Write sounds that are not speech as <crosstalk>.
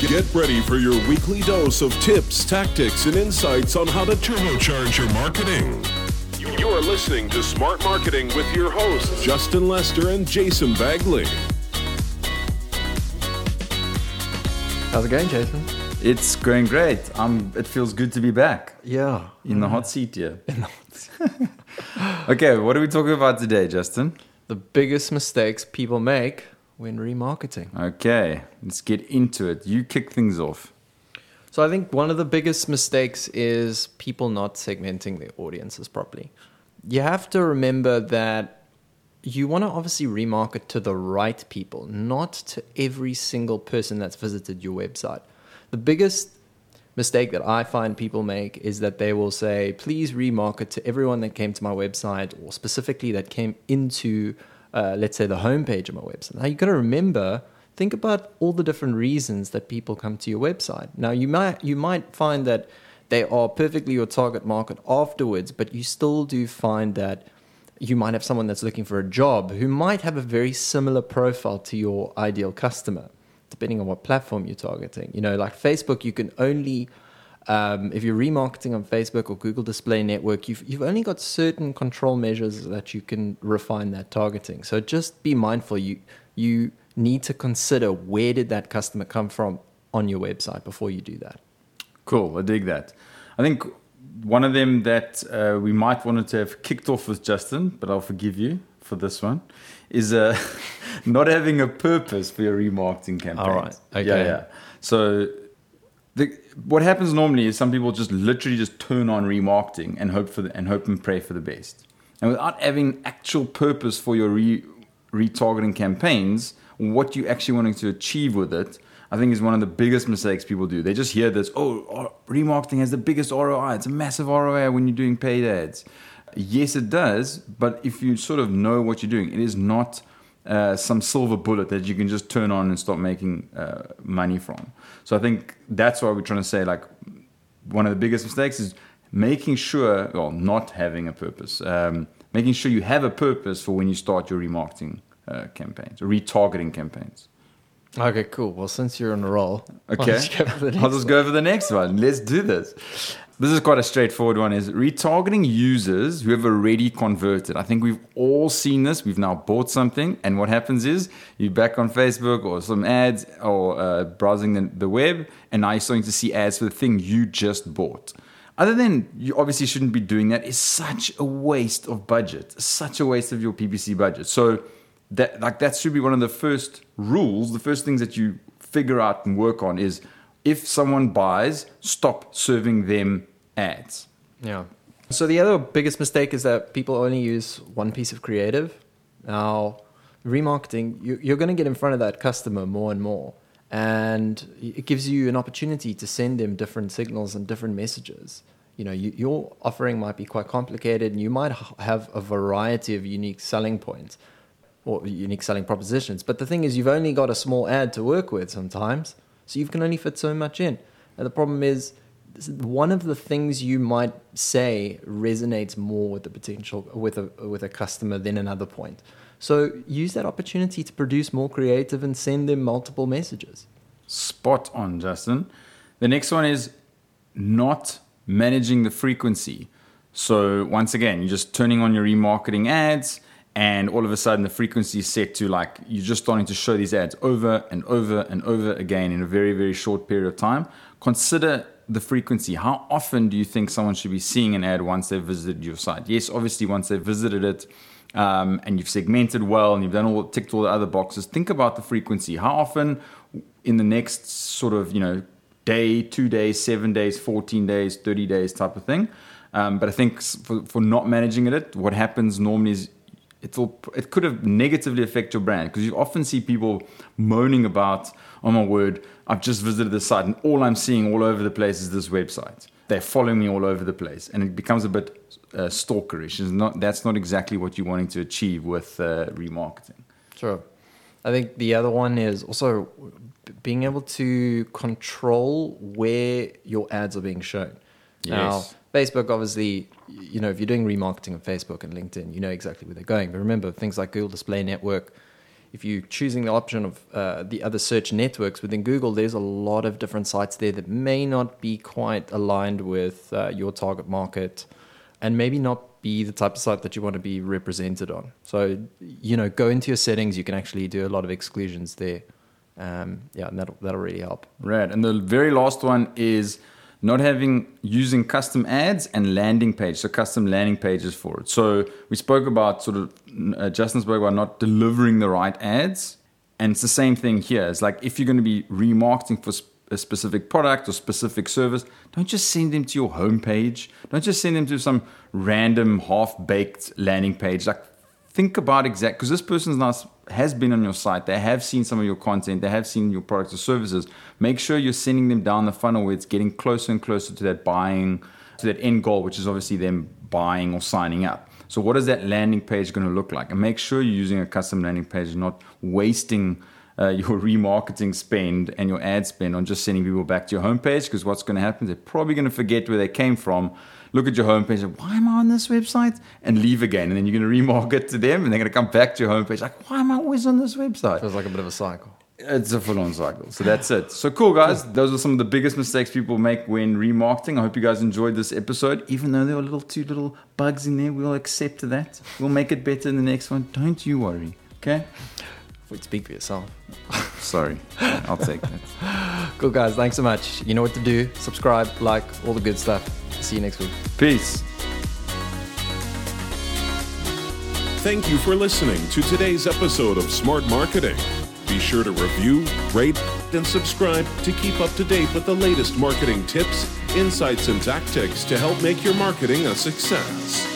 Get ready for your weekly dose of tips, tactics, and insights on how to turbocharge your marketing. You are listening to Smart Marketing with your hosts, Justin Lester and Jason Bagley. How's it going, Jason? It's going great. Um, it feels good to be back Yeah. in the hot seat here. <laughs> okay, what are we talking about today, Justin? The biggest mistakes people make when remarketing. Okay, let's get into it. You kick things off. So I think one of the biggest mistakes is people not segmenting their audiences properly. You have to remember that you want to obviously remarket to the right people, not to every single person that's visited your website. The biggest mistake that I find people make is that they will say, please remarket to everyone that came to my website or specifically that came into, uh, let's say, the homepage of my website. Now, you've got to remember, think about all the different reasons that people come to your website. Now, you might, you might find that they are perfectly your target market afterwards, but you still do find that you might have someone that's looking for a job who might have a very similar profile to your ideal customer depending on what platform you're targeting. You know, like Facebook, you can only um, if you're remarketing on Facebook or Google Display Network, you've you've only got certain control measures that you can refine that targeting. So just be mindful. You you need to consider where did that customer come from on your website before you do that. Cool, I dig that. I think one of them that uh, we might wanted to have kicked off with Justin, but I'll forgive you for this one, is uh, <laughs> not having a purpose for your remarketing campaign. All right, okay. Yeah, yeah. So the, what happens normally is some people just literally just turn on remarketing and hope for the, and hope and pray for the best, and without having actual purpose for your re, retargeting campaigns, what you actually wanting to achieve with it. I think is one of the biggest mistakes people do. They just hear this, oh, oh remarketing has the biggest ROI. It's a massive ROI when you're doing paid ads. Yes, it does, but if you sort of know what you're doing, it is not uh, some silver bullet that you can just turn on and start making uh, money from. So I think that's why we're trying to say like one of the biggest mistakes is making sure, well, not having a purpose, um, making sure you have a purpose for when you start your remarketing uh, campaigns, retargeting campaigns. Okay, cool. Well, since you're on a roll, Okay, go for the I'll next just one? go for the next one. Let's do this. This is quite a straightforward one. Is retargeting users who have already converted. I think we've all seen this. We've now bought something, and what happens is you're back on Facebook or some ads or uh, browsing the, the web, and now you're starting to see ads for the thing you just bought. Other than you obviously shouldn't be doing that. It's such a waste of budget, such a waste of your PPC budget. So that like that should be one of the first rules. The first things that you figure out and work on is if someone buys, stop serving them ads. Yeah. So the other biggest mistake is that people only use one piece of creative. Now, remarketing, you- you're going to get in front of that customer more and more, and it gives you an opportunity to send them different signals and different messages. You know, you, your offering might be quite complicated, and you might have a variety of unique selling points or unique selling propositions. But the thing is, you've only got a small ad to work with sometimes, so you can only fit so much in. And the problem is, one of the things you might say resonates more with the potential with a with a customer than another point. So use that opportunity to produce more creative and send them multiple messages. Spot on, Justin. The next one is not managing the frequency. So once again, you're just turning on your remarketing ads, and all of a sudden the frequency is set to like you're just starting to show these ads over and over and over again in a very very short period of time. Consider the frequency. How often do you think someone should be seeing an ad once they've visited your site? Yes, obviously once they've visited it, um, and you've segmented well and you've done all ticked all the other boxes. Think about the frequency. How often in the next sort of you know day, two days, seven days, fourteen days, thirty days type of thing. Um, but I think for, for not managing it, what happens normally is it'll it could have negatively affect your brand because you often see people moaning about, oh my word, I've just visited the site and all I'm seeing all over the place is this website. They're following me all over the place, and it becomes a bit uh, stalkerish. It's not that's not exactly what you're wanting to achieve with uh, remarketing. Sure. I think the other one is also being able to control where your ads are being shown. Now, Yes. Facebook, obviously, you know, if you're doing remarketing on Facebook and LinkedIn, you know exactly where they're going. But remember, things like Google Display Network, if you're choosing the option of uh, the other search networks within Google, there's a lot of different sites there that may not be quite aligned with uh, your target market and maybe not be the type of site that you want to be represented on. So, you know, go into your settings. You can actually do a lot of exclusions there. Um, yeah, and that'll, that'll really help. Right. And the very last one is not having using custom ads and landing page, so custom landing pages for it. So we spoke about sort of uh, Justin spoke about not delivering the right ads, and it's the same thing here. It's like if you're going to be remarketing for a specific product or specific service, don't just send them to your homepage. Don't just send them to some random half-baked landing page. Like think about exact because this person's now has been on your site. They have seen some of your content. They have seen your products or services. Make sure you're sending them down the funnel where it's getting closer and closer to that buying, to that end goal, which is obviously them buying or signing up. So what is that landing page going to look like? And make sure you're using a custom landing page, not wasting uh, <laughs> your remarketing spend and your ad spend on just sending people back to your homepage. Because what's going to happen? They're probably going to forget where they came from. Look at your homepage and why am I on this website? And leave again. And then you're going to remarket to them and they're going to come back to your homepage like, why am I always on this website? Feels like a bit of a cycle. It's a full on cycle. So that's it. So cool, guys. Those are some of the biggest mistakes people make when remarketing. I hope you guys enjoyed this episode. Even though there were little two little bugs in there, we'll accept that. We'll make it better in the next one. Don't you worry. Okay? Speak for yourself. <laughs> Sorry. I'll take that. <laughs> Cool, guys. Thanks so much. You know what to do. Subscribe, like, all the good stuff. See you next week. Peace. Thank you for listening to today's episode of Smart Marketing. Be sure to review, rate, and subscribe to keep up to date with the latest marketing tips, insights, and tactics to help make your marketing a success.